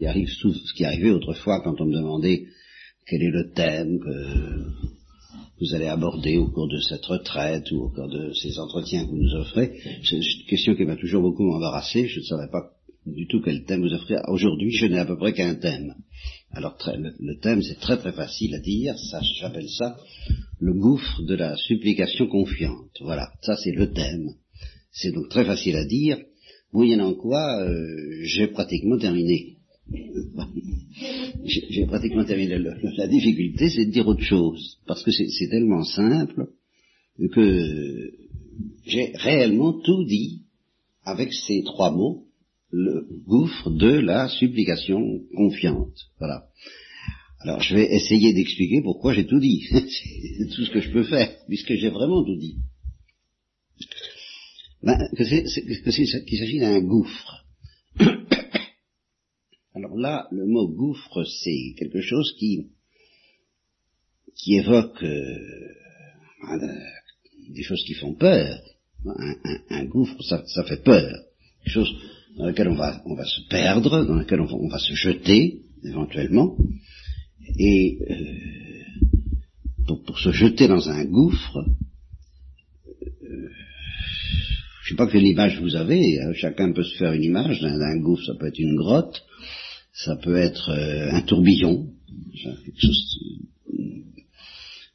Il arrive tout ce qui arrivait autrefois quand on me demandait quel est le thème que vous allez aborder au cours de cette retraite ou au cours de ces entretiens que vous nous offrez. C'est une question qui m'a toujours beaucoup embarrassé. Je ne savais pas du tout quel thème vous offrir. Aujourd'hui, je n'ai à peu près qu'un thème. Alors, le, thème, c'est très très facile à dire. Ça, j'appelle ça le gouffre de la supplication confiante. Voilà, ça c'est le thème. C'est donc très facile à dire. Moyennant quoi, euh, j'ai pratiquement terminé. J'ai pratiquement terminé. La difficulté, c'est de dire autre chose, parce que c'est tellement simple que j'ai réellement tout dit avec ces trois mots le gouffre de la supplication confiante. Voilà. Alors je vais essayer d'expliquer pourquoi j'ai tout dit. c'est tout ce que je peux faire, puisque j'ai vraiment tout dit. Ben, qu'il s'agit d'un gouffre. Là, le mot gouffre, c'est quelque chose qui, qui évoque euh, des choses qui font peur. Un, gouffre, ça, fait peur. Quelque chose dans lequel on va, on va se perdre, dans lequel on va, se jeter, éventuellement. Et euh, pour, se jeter dans un gouffre, euh, je ne sais pas quelle image vous avez, hein, chacun peut se faire une image d'un gouffre, ça peut être une grotte, ça peut être euh, un tourbillon,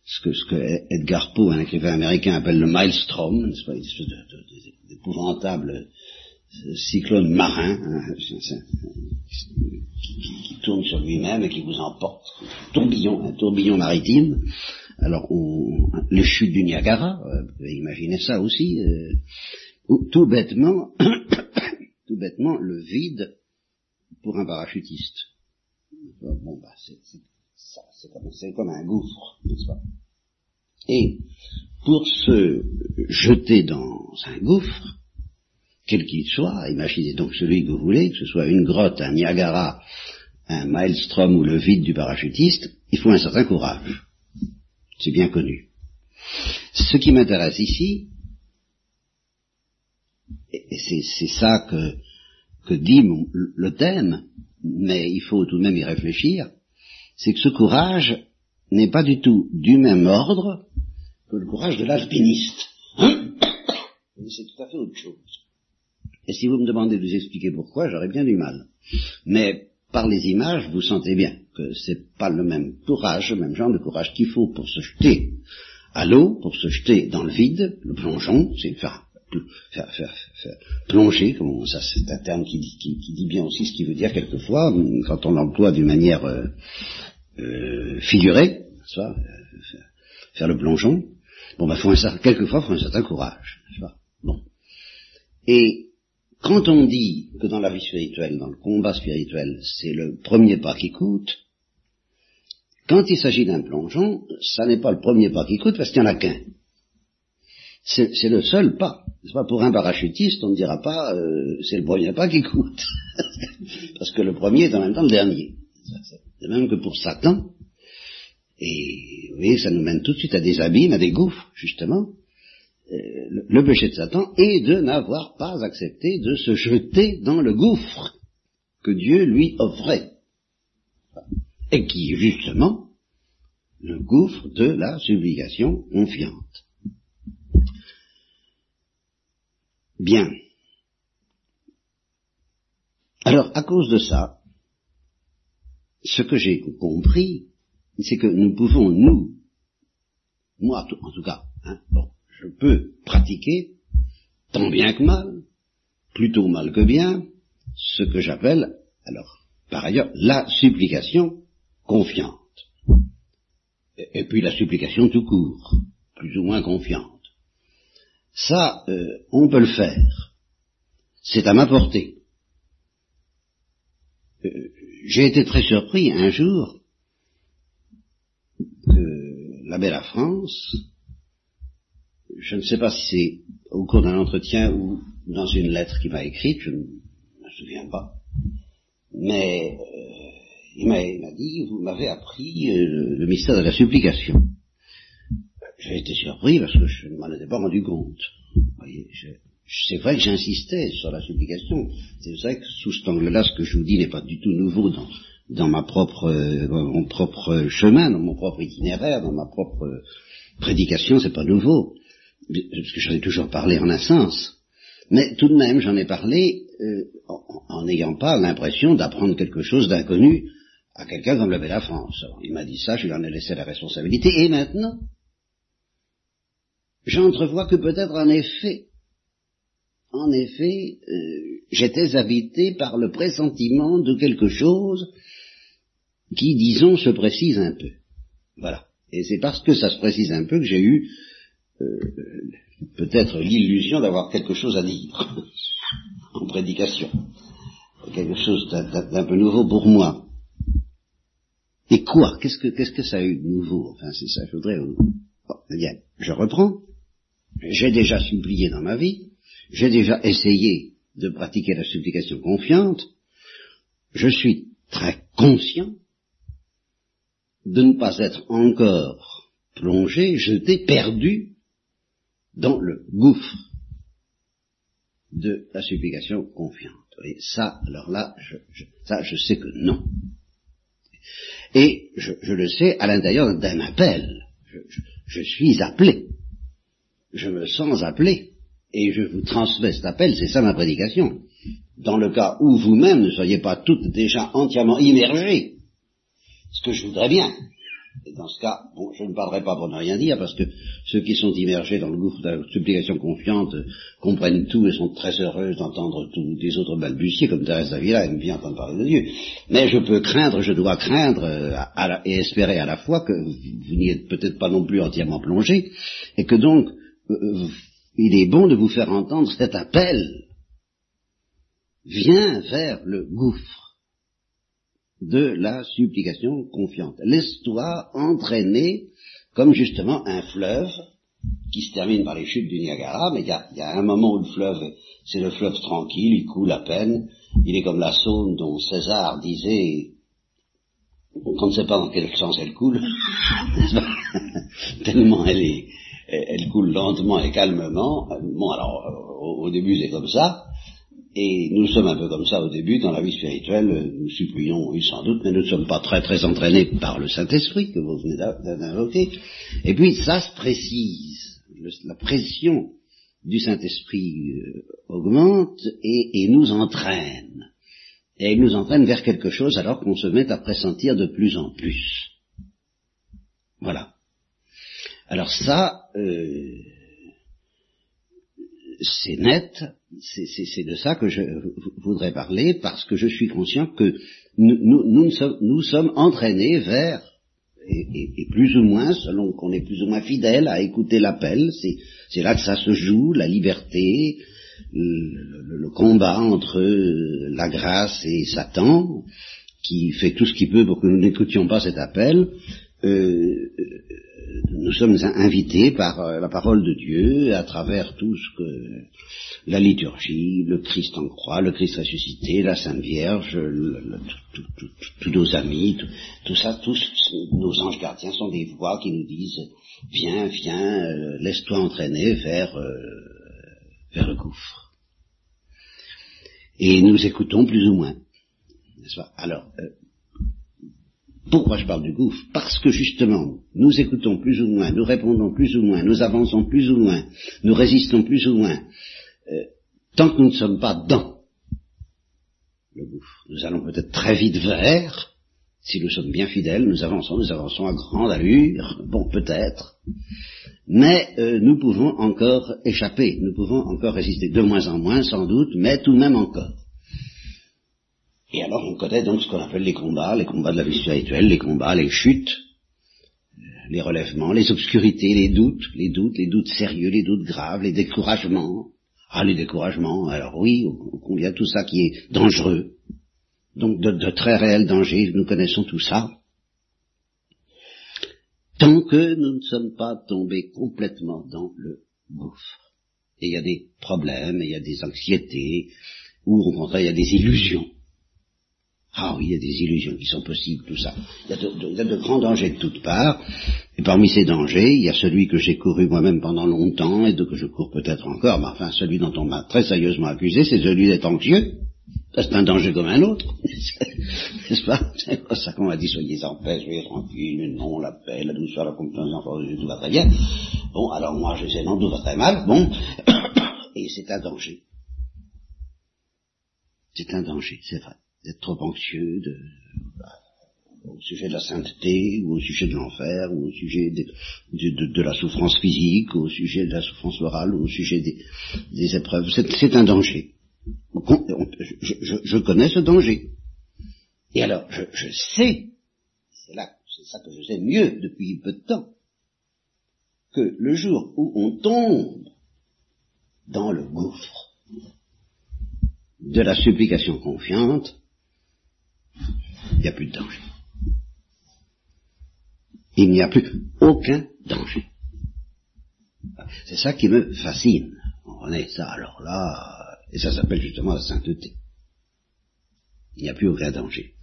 ce que, ce que Edgar Poe, un écrivain américain, appelle le maelstrom, une espèce d'épouvantable cyclone marin hein, qui, tourne sur lui-même et qui vous emporte, tourbillon, un tourbillon maritime. Alors, les chutes du Niagara, euh, vous pouvez imaginer ça aussi. Euh, tout bêtement, tout bêtement, le vide pour un parachutiste. Bon, bah, c'est comme, comme un gouffre, n'est-ce pas? Et pour se jeter dans un gouffre, quel qu'il soit, imaginez donc celui que vous voulez, que ce soit une grotte, un Niagara, un maelstrom ou le vide du parachutiste, il faut un certain courage. C'est bien connu. Ce qui m'intéresse ici, et c'est ça que, que dit le thème, mais il faut tout de même y réfléchir, c'est que ce courage n'est pas du tout du même ordre que le courage de l'alpiniste. c'est tout à fait autre chose. Et si vous me demandez de vous expliquer pourquoi, j'aurais bien du mal. Mais par les images, vous sentez bien que c'est pas le même courage, le même genre de courage qu'il faut pour se jeter à l'eau, pour se jeter dans le vide, le plongeon, c'est faire, faire, faire, plonger, comme ça c'est un terme qui, dit bien aussi ce qu'il veut dire quelquefois, quand on l'emploie d'une manière euh, euh, figurée, soit, euh, faire, le plongeon. Bon, bah, faut un, quelquefois, faut un certain courage, Bon. Et quand on dit que dans la vie spirituelle, dans le combat spirituel, c'est le premier pas qui coûte, quand il s'agit d'un plongeon, ça n'est pas le premier pas qui coûte parce qu'il n'y en a qu'un. C'est le seul pas. Pas pour un parachutiste, on ne dira pas euh, c'est le premier pas qui coûte. parce que le premier est en même temps le dernier. C'est même que pour Satan. Et vous voyez, ça nous mène tout de suite à des abîmes, à des gouffres, justement. Euh, le péché de Satan est de n'avoir pas accepté de se jeter dans le gouffre que Dieu lui offrait. Et qui est justement le gouffre de la supplication confiante. Bien. Alors, à cause de ça, ce que j'ai compris, c'est que nous pouvons, nous, moi en tout cas, hein, bon, je peux pratiquer, tant bien que mal, plutôt mal que bien, ce que j'appelle, alors, par ailleurs, la supplication confiante. Et, puis la supplication tout court, plus ou moins confiante. Ça, euh, on peut le faire. C'est à ma portée. Euh, j'ai été très surpris un jour que la belle France je ne sais pas si c'est au cours d'un entretien ou dans une lettre qu'il m'a écrite, je ne me souviens pas, mais euh, il m'a dit, vous m'avez appris euh, le mystère de la supplication. J'ai été surpris parce que je ne m'en étais pas rendu compte. C'est vrai que j'insistais sur la supplication. C'est vrai que sous cet angle-là, ce que je vous dis n'est pas du tout nouveau dans, dans ma propre, euh, mon propre chemin, dans mon propre itinéraire, dans ma propre prédication, c'est pas nouveau, parce que j'en ai toujours parlé en un sens. Mais tout de même, j'en ai parlé euh, en n'ayant pas l'impression d'apprendre quelque chose d'inconnu à quelqu'un comme le la France. il m'a dit ça, je lui en ai laissé la responsabilité. Et maintenant, j'entrevois que peut-être en effet, en effet, euh, j'étais habité par le pressentiment de quelque chose qui, disons, se précise un peu. Voilà. Et c'est parce que ça se précise un peu que j'ai eu euh, peut-être l'illusion d'avoir quelque chose à dire en prédication. Quelque chose d'un peu nouveau pour moi. Et quoi? Qu'est-ce que qu'est-ce que ça a eu de nouveau? Enfin, c'est ça, je voudrais. Bon, eh bien, je reprends. J'ai déjà supplié dans ma vie. J'ai déjà essayé de pratiquer la supplication confiante. Je suis très conscient de ne pas être encore plongé, jeté, perdu dans le gouffre de la supplication confiante. Et ça, alors là, je, ça, je sais que non. Et je, le sais à l'intérieur d'un appel. Je, suis appelé. Je me sens appelé. Et je vous transmets cet appel, c'est ça ma prédication. Dans le cas où vous-même ne soyez pas toutes déjà entièrement immergées, ce que je voudrais bien, et dans ce cas, bon, je ne parlerai pas pour ne rien dire, parce que ceux qui sont immergés dans le gouffre de la supplication confiante comprennent tout et sont très heureux d'entendre tous les autres balbutier, comme Thérèse Davila aime bien entendre parler de Dieu. Mais je peux craindre, je dois craindre euh, et espérer à la fois que vous n'y êtes peut-être pas non plus entièrement plongé, et que donc euh, il est bon de vous faire entendre cet appel. Viens vers le gouffre de la supplication confiante. Laisse-toi entraîner comme justement un fleuve qui se termine par les chutes du Niagara, mais il y a, un moment où le fleuve, c'est le fleuve tranquille, il coule à peine, il est comme la Saône dont César disait qu'on ne sait pas dans quel sens elle coule, tellement elle est, elle coule lentement et calmement. Bon alors, au début c'est comme ça, et nous sommes un peu comme ça au début, dans la vie spirituelle, nous supplions, oui sans doute, mais nous ne sommes pas très très entraînés par le Saint-Esprit que vous venez d'invoquer. Et puis ça se précise, la pression du Saint-Esprit euh, augmente et, nous entraîne. Et il nous entraîne vers quelque chose alors qu'on se met à pressentir de plus en plus. Voilà. Alors ça, euh, c'est net, c'est de ça que je voudrais parler, parce que je suis conscient que nous, sommes, entraînés vers, et, plus ou moins, selon qu'on est plus ou moins fidèle à écouter l'appel, c'est là que ça se joue, la liberté, le, combat entre la grâce et Satan, qui fait tout ce qu'il peut pour que nous n'écoutions pas cet appel. Euh, nous sommes invités par euh, la parole de Dieu à travers tout ce que la liturgie, le Christ en croix, le Christ ressuscité, la Sainte Vierge, tous nos amis, tout, ça, tous nos anges gardiens sont des voix qui nous disent viens, viens, euh, laisse-toi entraîner vers, vers le gouffre. Et nous écoutons plus ou moins. Alors, pourquoi je parle du gouffre? Parce que justement, nous écoutons plus ou moins, nous répondons plus ou moins, nous avançons plus ou moins, nous résistons plus ou moins, euh, tant que nous ne sommes pas dans le gouffre. Nous allons peut-être très vite vers, si nous sommes bien fidèles, nous avançons, nous avançons à grande allure, bon peut-être, mais euh, nous pouvons encore échapper, nous pouvons encore résister, de moins en moins sans doute, mais tout de même encore. Et alors on connaît donc ce qu'on appelle les combats, les combats de la vie spirituelle, les combats, les chutes, les relèvements, les obscurités, les doutes, les doutes, les doutes sérieux, les doutes graves, les découragements. Ah, les découragements, alors oui, combien tout ça qui est dangereux. Donc de, très réels dangers, nous connaissons tout ça. Tant que nous ne sommes pas tombés complètement dans le gouffre. Et il y a des problèmes, il y a des anxiétés, ou au contraire il y a des illusions Ah oui, il y a des illusions qui sont possibles, tout ça. Il y, a de, il y a de grands dangers de toutes parts, et parmi ces dangers, il y a celui que j'ai couru moi-même pendant longtemps, et de que je cours peut-être encore, mais enfin celui dont on m'a très sérieusement accusé, c'est celui d'être anxieux. C'est un danger comme un autre, n'est-ce pas? C'est pas ça qu'on m'a dit, soyez en paix, soyez tranquille, non, la paix, la douceur, la confiance, l'enfant, tout va très bien. Bon, alors moi je sais, non, tout va très mal, bon, et c'est un danger. C'est un danger, c'est vrai, d'être trop anxieux de, au sujet de la sainteté, ou au sujet de l'enfer, ou au sujet de, de, de, la souffrance physique, ou au sujet de la souffrance morale, ou au sujet des, des épreuves. C'est un danger. Je, je, je, connais ce danger. Et alors, je, je sais, c'est là, c'est ça que je sais mieux depuis peu de temps, que le jour où on tombe dans le gouffre de la supplication confiante, il n'y a plus de danger. Il n'y a plus aucun danger. C'est ça qui me fascine. On est ça, alors là, et ça s'appelle justement la sainteté. Il n'y a plus aucun danger.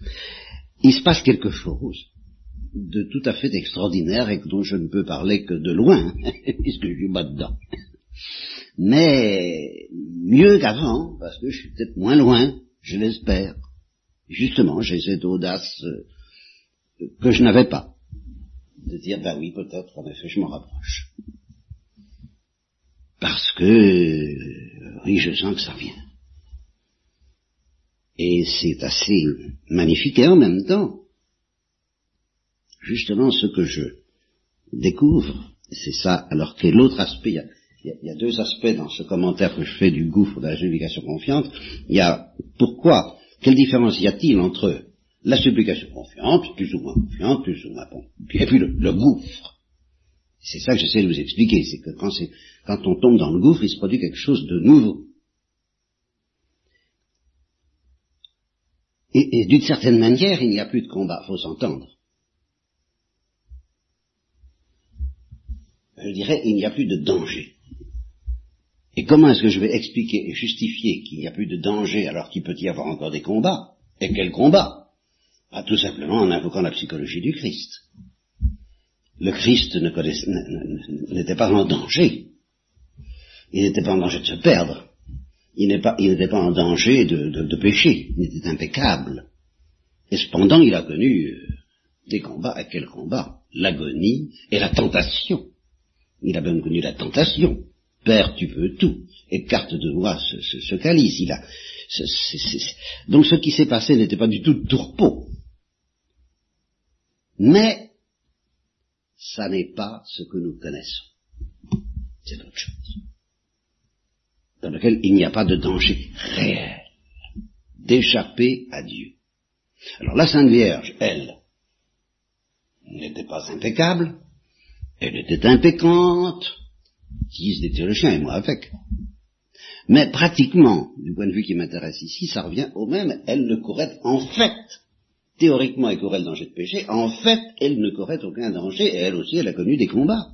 Il se passe quelque chose de tout à fait extraordinaire et dont je ne peux parler que de loin, puisque je suis pas dedans. Mais mieux qu'avant, parce que je suis peut-être moins loin, je l'espère. Justement, j'ai cette audace euh, que je n'avais pas. De dire, ben oui, peut-être, en effet, je m'en rapproche. Parce que, oui, je sens que ça vient. Et c'est assez magnifique et en même temps, justement ce que je découvre, c'est ça, alors que l'autre aspect, il y, a, deux aspects dans ce commentaire que je fais du gouffre de la supplication confiante. Il y a pourquoi, quelle différence y a-t-il entre la supplication confiante, plus ou moins confiante, plus ou moins bon, et puis le gouffre? C'est ça que j'essaie de vous expliquer, c'est que quand, on tombe dans le gouffre, il se produit quelque chose de nouveau. Et, d'une certaine manière, il n'y a plus de combat, faut s'entendre. Je dirais, il n'y a plus de danger. Et comment est-ce que je vais expliquer et justifier qu'il n'y a plus de danger alors qu'il peut y avoir encore des combats? Et quels combats? Bah, Tout simplement en invoquant la psychologie du Christ le Christ n'était pas en danger. Il n'était pas en danger de se perdre. Il n'était pas, en danger de, pécher. Il était impeccable. Et cependant, il a connu euh, des combats. À quel combat L'agonie et la tentation. Il a même connu la tentation. Père, tu peux tout. Écarte de moi ce, calice. Donc ce qui s'est passé n'était pas du tout de tourpeau. Mais ça n'est pas ce que nous connaissons. C'est autre chose. Dans lequel il n'y a pas de danger réel d'échapper à Dieu. Alors la Sainte Vierge, elle, n'était pas impeccable, elle était impécante, disent des théologiens et moi avec. Mais pratiquement, du point de vue qui m'intéresse ici, ça revient au même, elle ne courait en fait théoriquement elle courait le danger de péché, en fait, elle ne courait aucun danger, et elle aussi, elle a connu des combats.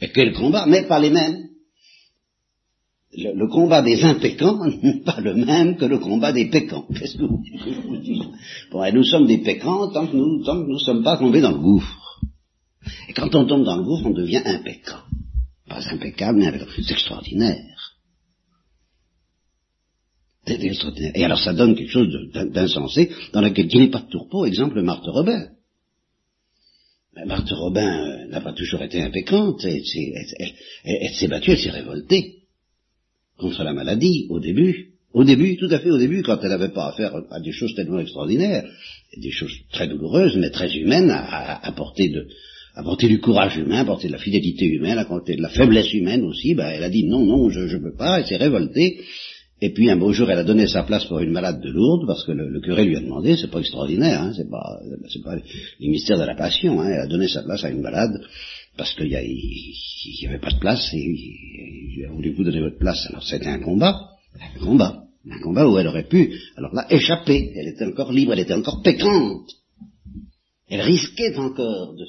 Et quels combats? Mais pas les mêmes. Le, combat des impécants n'est pas le même que le combat des pécants. Qu'est-ce que vous, dites? Bon, nous sommes des pécants tant que nous ne sommes pas tombés dans le gouffre. Et quand on tombe dans le gouffre, on devient impécant. Pas impeccable, mais impécant. C'est extraordinaire. Et alors ça donne quelque chose d'insensé dans lequel il n'est pas de tourpeau, exemple Marthe Robin. Ben, Marthe Robin euh, n'a pas toujours été impécante, elle, s'est battue, elle s'est révoltée contre la maladie au début. Au début, tout à fait au début, quand elle n'avait pas affaire à des choses tellement extraordinaires, des choses très douloureuses, mais très humaines, à, apporter de, apporter du courage humain, apporter de la fidélité humaine, apporter de la faiblesse humaine aussi, ben, elle a dit non, non, je ne peux pas, elle s'est révoltée, et puis un beau jour, elle a donné sa place pour une malade de Lourdes, parce que le, curé lui a demandé, c'est pas extraordinaire, hein, c'est pas, pas les mystères de la passion, hein, elle a donné sa place à une malade, parce qu'il y, y, avait pas de place, et il a voulu vous donner votre place. Alors c'était un combat, un combat, un combat où elle aurait pu, alors là, échapper, elle était encore libre, elle était encore pécante. Elle risquait encore de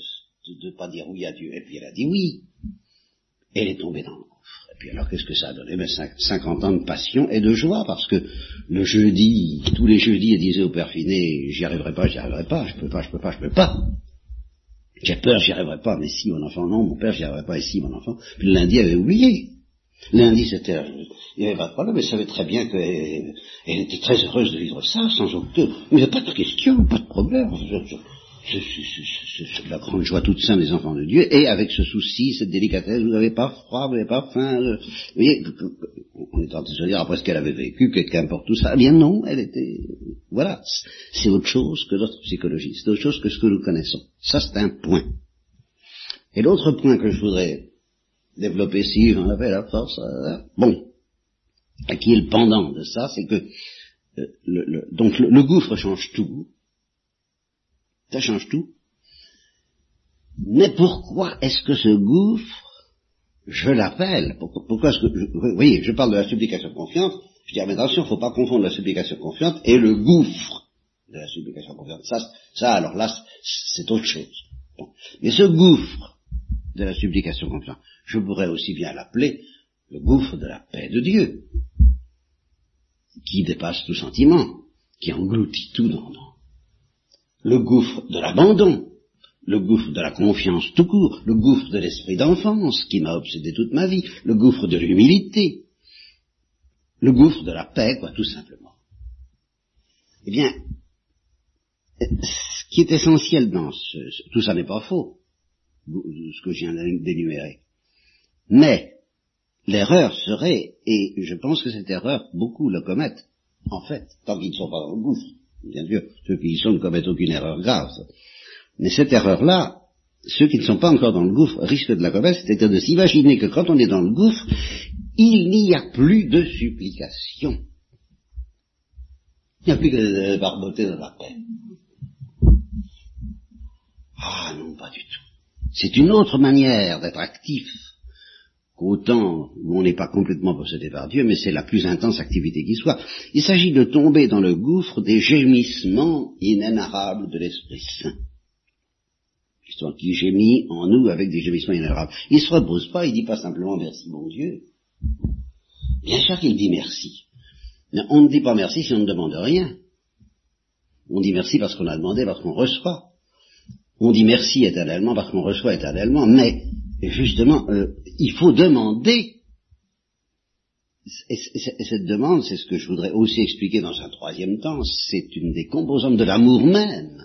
ne pas dire oui à Dieu, et puis elle a dit oui. Elle est tombée dans le gouffre. puis alors qu'est-ce que ça a donné? Ben, 50 ans de passion et de joie, parce que le jeudi, tous les jeudis, elle disait au père Finet, j'y arriverai pas, j'y arriverai pas, je peux pas, je peux pas, je peux pas. J'ai peur, j'y arriverai pas, mais si mon enfant, non, mon père, j'y arriverai pas, et si mon enfant. Puis le lundi, elle avait oublié. Lundi, c'était, il n'y avait pas de problème, elle savait très bien qu'elle était très heureuse de vivre ça, sans aucun, mais il n'y avait pas de question, pas de problème. C'est la grande joie toute simple des enfants de Dieu, et avec ce souci, cette délicatesse, vous n'avez pas froid, vous n'avez pas faim. Vous voyez, on est en train de se dire après ce qu'elle avait vécu, qu'importe tout ça. Eh bien non, elle était, voilà, c'est autre chose que notre psychologie, c'est autre chose que ce que nous connaissons. Ça, c'est un point. Et l'autre point que je voudrais développer si j'en avais la force, euh, bon, qui est le pendant de ça, c'est que euh, le, donc le gouffre change tout, ça change tout. Mais pourquoi est-ce que ce gouffre, je l'appelle Pourquoi, est-ce que, vous voyez, je parle de la supplication confiante, je dis, ah, mais attention, faut pas confondre la supplication confiante et le gouffre de la supplication confiante. Ça, ça alors là, c'est autre chose. Mais ce gouffre de la supplication confiante, je pourrais aussi bien l'appeler le gouffre de la paix de Dieu, qui dépasse tout sentiment, qui engloutit tout dans, dans, le gouffre de l'abandon, le gouffre de la confiance tout court, le gouffre de l'esprit d'enfance qui m'a obsédé toute ma vie, le gouffre de l'humilité, le gouffre de la paix, quoi, tout simplement. Eh bien, ce qui est essentiel dans ce, tout ça n'est pas faux, ce que je viens d'énumérer. Mais, l'erreur serait, et je pense que cette erreur, beaucoup le commettent, en fait, tant qu'ils ne sont pas dans le gouffre, Bien sûr, ceux qui y sont ne commettent aucune erreur grave. Mais cette erreur-là, ceux qui ne sont pas encore dans le gouffre risquent de la commettre, c'est-à-dire de s'imaginer que quand on est dans le gouffre, il n'y a plus de supplication. Il n'y a plus que de barboter dans la paix. Ah non, pas du tout. C'est une autre manière d'être actif qu'autant où on n'est pas complètement possédé par Dieu, mais c'est la plus intense activité qui soit. Il s'agit de tomber dans le gouffre des gémissements inénarrables de l'Esprit Saint. Qui gémit en nous avec des gémissements inénarrables. Il ne se repose pas, il ne dit pas simplement merci mon Dieu. Bien sûr qu'il dit merci. Mais on ne dit pas merci si on ne demande rien. On dit merci parce qu'on a demandé, parce qu'on reçoit. On dit merci éternellement parce qu'on reçoit éternellement, mais et justement, euh, il faut demander. Et, cette demande, c'est ce que je voudrais aussi expliquer dans un troisième temps, c'est une des composantes de l'amour même.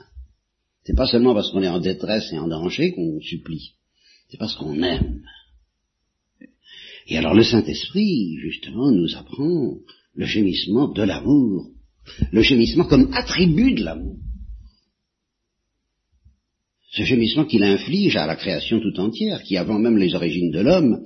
C'est pas seulement parce qu'on est en détresse et en danger qu'on supplie, c'est parce qu'on aime. Et alors le Saint-Esprit, justement, nous apprend le gémissement de l'amour, le gémissement comme attribut de l'amour ce gémissement qu'il inflige à la création tout entière, qui avant même les origines de l'homme,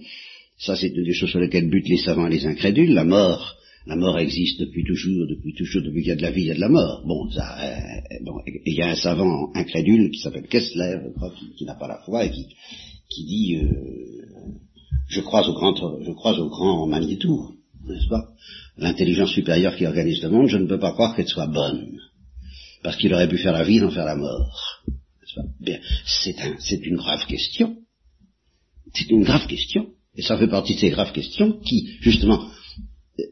ça c'est une des choses sur lesquelles butent les savants et les incrédules, la mort, la mort existe depuis toujours, depuis toujours, depuis qu'il y a de la vie, il y a de la mort. Bon, ça, euh, bon, il y a un savant incrédule qui s'appelle Kessler, je crois, qui, n'a pas la foi et qui, qui dit, euh, je crois au grand, je crois au grand Manitou, n'est-ce pas? L'intelligence supérieure qui organise le monde, je ne peux pas croire qu'elle soit bonne, parce qu'il aurait pu faire la vie sans faire la mort. C'est une grave question. C'est une grave question. Et ça fait partie de ces graves questions qui, justement,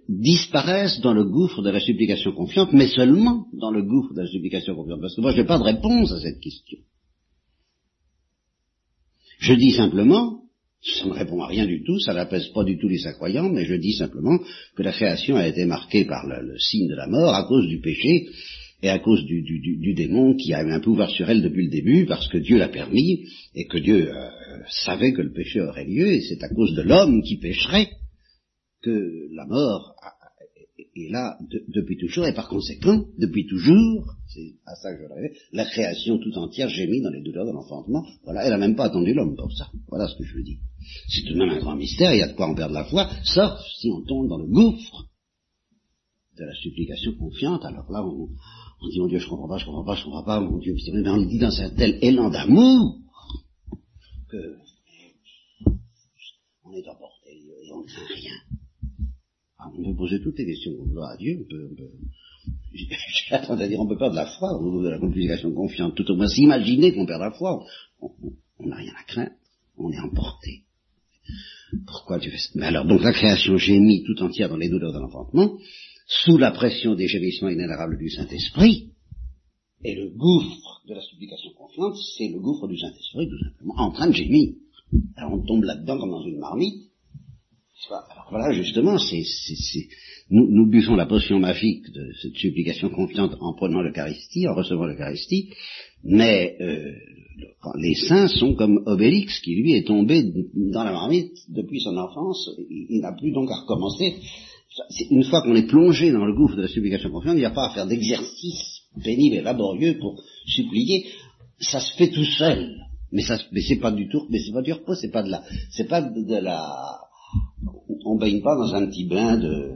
disparaissent dans le gouffre de la supplication confiante, mais seulement dans le gouffre de la supplication confiante. Parce que moi, je n'ai pas de réponse à cette question. Je dis simplement, ça ne répond à rien du tout, ça n'apaise pas du tout les incroyants, mais je dis simplement que la création a été marquée par le signe de la mort à cause du péché, et à cause du, du, du, démon qui a eu un pouvoir sur elle depuis le début, parce que Dieu l'a permis, et que Dieu euh, savait que le péché aurait lieu, et c'est à cause de l'homme qui pécherait que la mort est là depuis toujours, et par conséquent, depuis toujours, c'est à ça que je rêvais, la création tout entière gémit dans les douleurs de l'enfantement. Voilà, elle n'a même pas attendu l'homme pour ça. Voilà ce que je veux dire. C'est tout de même un grand mystère, il y a de quoi en perdre la foi, sauf si on tombe dans le gouffre de la supplication confiante, alors là on, on dit, mon Dieu, je comprends pas, je comprends pas, je comprends pas, mon Dieu, mais on le dit dans un tel élan d'amour que on est emporté et on ne craint rien. Ah, on peut poser toutes les questions qu'on à Dieu, on peut, on peut j'ai à dire, on peut perdre la foi au niveau de la complication confiante, tout au moins s'imaginer qu'on perd la foi, on n'a rien à craindre, on est emporté. pourquoi tu fais ça? Mais alors, donc la création gémit tout entière dans les douleurs de l'enfantement, sous la pression des gémissements inénarrables du Saint-Esprit, et le gouffre de la supplication confiante, c'est le gouffre du Saint-Esprit, tout simplement, en train de gémir. Alors on tombe là-dedans comme dans une marmite. Alors voilà, justement, c'est, nous, nous buvons la potion magique de cette supplication confiante en prenant l'Eucharistie, en recevant l'Eucharistie, mais euh, les saints sont comme Obélix, qui lui est tombé dans la marmite depuis son enfance, il, n'a plus donc à recommencer. Une fois qu'on est plongé dans le gouffre de la supplication confiante, il n'y a pas à faire d'exercice pénible et laborieux pour supplier, ça se fait tout seul. Mais ça, mais c'est pas du tout, mais c'est pas du repos, c'est pas de la, c'est pas de, la, on baigne pas dans un petit bain de,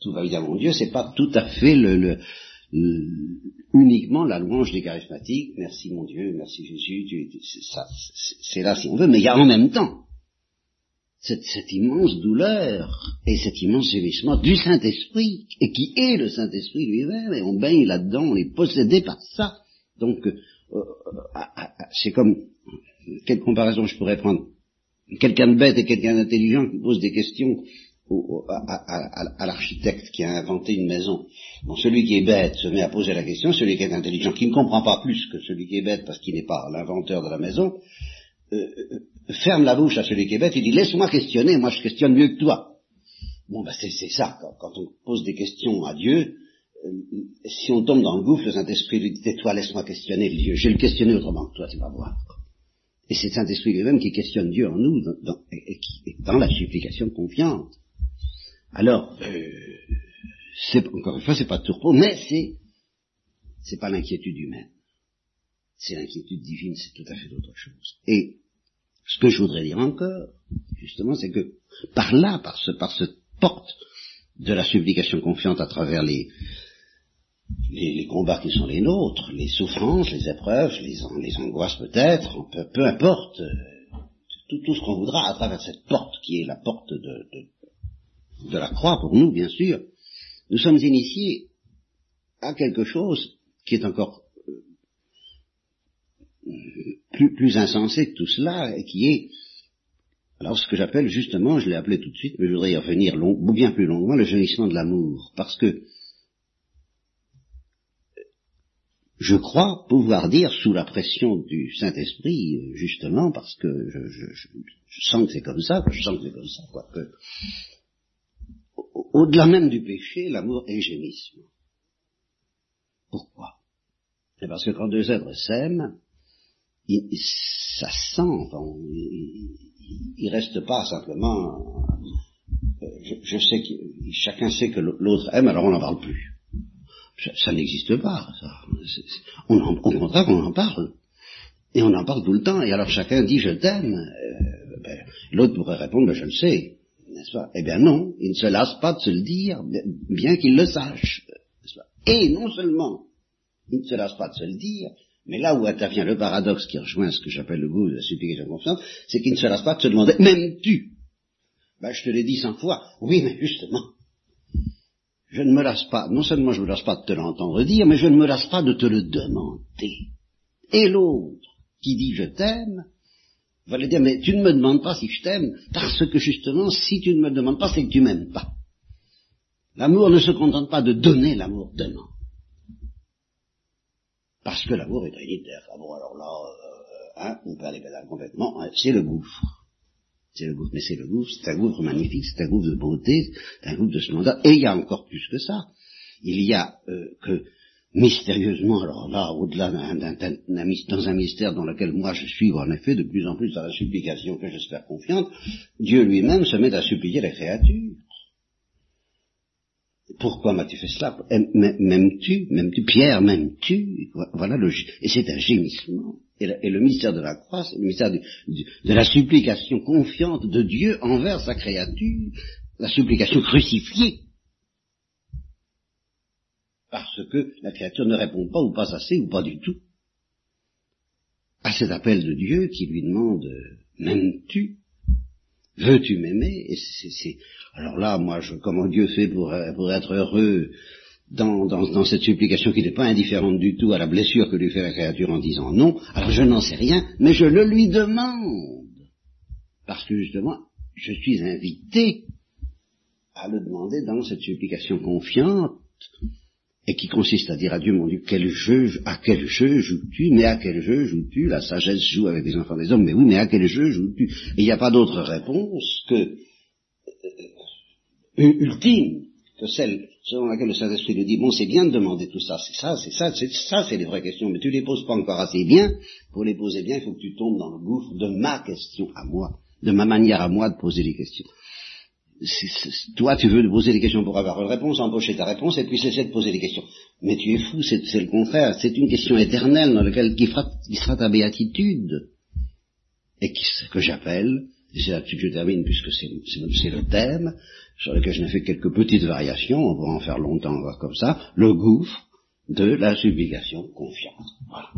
tout va bien mon Dieu, c'est pas tout à fait le, uniquement la louange des charismatiques, merci mon Dieu, merci Jésus, c'est là si on veut, mais il y a en même temps cette, immense douleur et cet immense gémissement du Saint-Esprit, et qui est le Saint-Esprit lui-même, et on baigne là-dedans, on est possédé par ça. Donc, euh, euh, c'est comme, quelle comparaison je pourrais prendre? Quelqu'un de bête et quelqu'un d'intelligent qui pose des questions à, l'architecte qui a inventé une maison. Bon, celui qui est bête se met à poser la question, celui qui est intelligent, qui ne comprend pas plus que celui qui est bête parce qu'il n'est pas l'inventeur de la maison, euh, euh, ferme la bouche à celui qui est bête et dit laisse-moi questionner, moi je questionne mieux que toi. Bon, ben c'est ça, quand, on pose des questions à Dieu, euh, si on tombe dans le gouffre, le Saint-Esprit lui dit tais-toi, laisse-moi questionner Dieu, je vais le questionner autrement que toi, tu vas voir. Et c'est Saint-Esprit lui-même qui questionne Dieu en nous, dans, et, qui, dans la supplication confiante. Alors, euh, c'est, encore une fois, c'est pas de tourpeau, mais c'est, c'est pas l'inquiétude humaine. C'est l'inquiétude divine, c'est tout à fait autre chose. Et, ce que je voudrais dire encore, justement, c'est que, par là, par ce, par cette porte de la supplication confiante à travers les, les, combats qui sont les nôtres, les souffrances, les épreuves, les, les angoisses peut-être, peu, importe, euh, tout, tout ce qu'on voudra à travers cette porte qui est la porte de, de la croix pour nous, bien sûr, nous sommes initiés à quelque chose qui est encore plus, insensé que tout cela, et qui est, alors ce que j'appelle justement, je l'ai appelé tout de suite, mais je voudrais y revenir long, bien plus longuement, le gémissement de l'amour, parce que je crois pouvoir dire sous la pression du Saint-Esprit, justement, parce que je, je, sens que c'est comme ça, je sens que c'est comme ça, quoi, que au-delà même du péché, l'amour est gémissement. Pourquoi? C'est parce que quand deux êtres s'aiment, ça sent, il, ne reste pas simplement. Euh, je, sais que chacun sait que l'autre aime, alors on n'en parle plus. Ça, n'existe pas. Ça. On au contraire, on en parle. Et on en parle tout le temps. Et alors chacun dit je t'aime. Euh, ben, l'autre pourrait répondre ben, je le sais n'est-ce pas? Eh bien non, il ne se lasse pas de se le dire, bien qu'il le sache, Et non seulement il ne se lasse pas de se le dire, mais là où intervient le paradoxe qui rejoint ce que j'appelle le goût de la supplication confiance, c'est qu'il ne se lasse pas de se demander, même tu Ben je te l'ai dit cent fois, oui mais justement, je ne me lasse pas, non seulement je ne me lasse pas de te l'entendre dire, mais je ne me lasse pas de te le demander. Et l'autre qui dit je t'aime, va lui dire, mais tu ne me demandes pas si je t'aime, parce que justement, si tu ne me demandes pas, c'est que tu m'aimes pas. L'amour ne se contente pas de donner l'amour donnant. Parce que l'amour est trinitaire. Ah bon, alors là, euh, hein, on peut aller pédales complètement, hein, c'est le gouffre. C'est le gouffre, mais c'est le gouffre, c'est un gouffre magnifique, c'est un gouffre de beauté, c'est un gouffre de splendeur, et il y a encore plus que ça. Il y a euh, que mystérieusement, alors là, au-delà d'un, dans un mystère dans lequel moi je suis en effet de plus en plus dans la supplication que j'espère confiante, Dieu lui-même se met à supplier la créature. Pourquoi m'as-tu fait cela M'aimes-tu M'aimes-tu Pierre, m'aimes-tu Voilà le et c'est un gémissement. Et le, mystère de la croix, c'est le mystère de la supplication confiante de Dieu envers sa créature, la supplication crucifiée parce que la créature ne répond pas ou pas assez ou pas du tout à cet appel de Dieu qui lui demande m'aimes-tu Veux-tu m'aimer? Alors là, moi, je, comment Dieu fait pour, pour être heureux dans, dans, dans, cette supplication qui n'est pas indifférente du tout à la blessure que lui fait la créature en disant non, alors je n'en sais rien, mais je le lui demande. parce que justement, je suis invité à le demander dans cette supplication confiante, et qui consiste à dire à Dieu, mon Dieu, quel jeu, à quel jeu joues-tu, mais à quel jeu joues-tu? La sagesse joue avec les enfants des hommes, mais oui, mais à quel jeu joues-tu? Il n'y a pas d'autre réponse que euh, ultime que celle selon laquelle le Saint-Esprit lui dit, bon, c'est bien de demander tout ça, c'est ça, c'est ça, c'est ça, c'est les vraies questions, mais tu les poses pas encore assez bien. Pour les poser bien, il faut que tu tombes dans le gouffre de ma question à moi, de ma manière à moi de poser les questions. Toi, tu veux poser des questions pour avoir une réponse, embaucher ta réponse, et puis cesser de poser des questions. Mais tu es fou, c'est le contraire. C'est une question éternelle dans laquelle qui, sera ta béatitude, et qui, que j'appelle, et c'est là-dessus que je termine, puisque c'est le thème, sur lequel je n'ai fait quelques petites variations, on pourra en faire longtemps, voir comme ça, le gouffre de la supplication confiante. Voilà.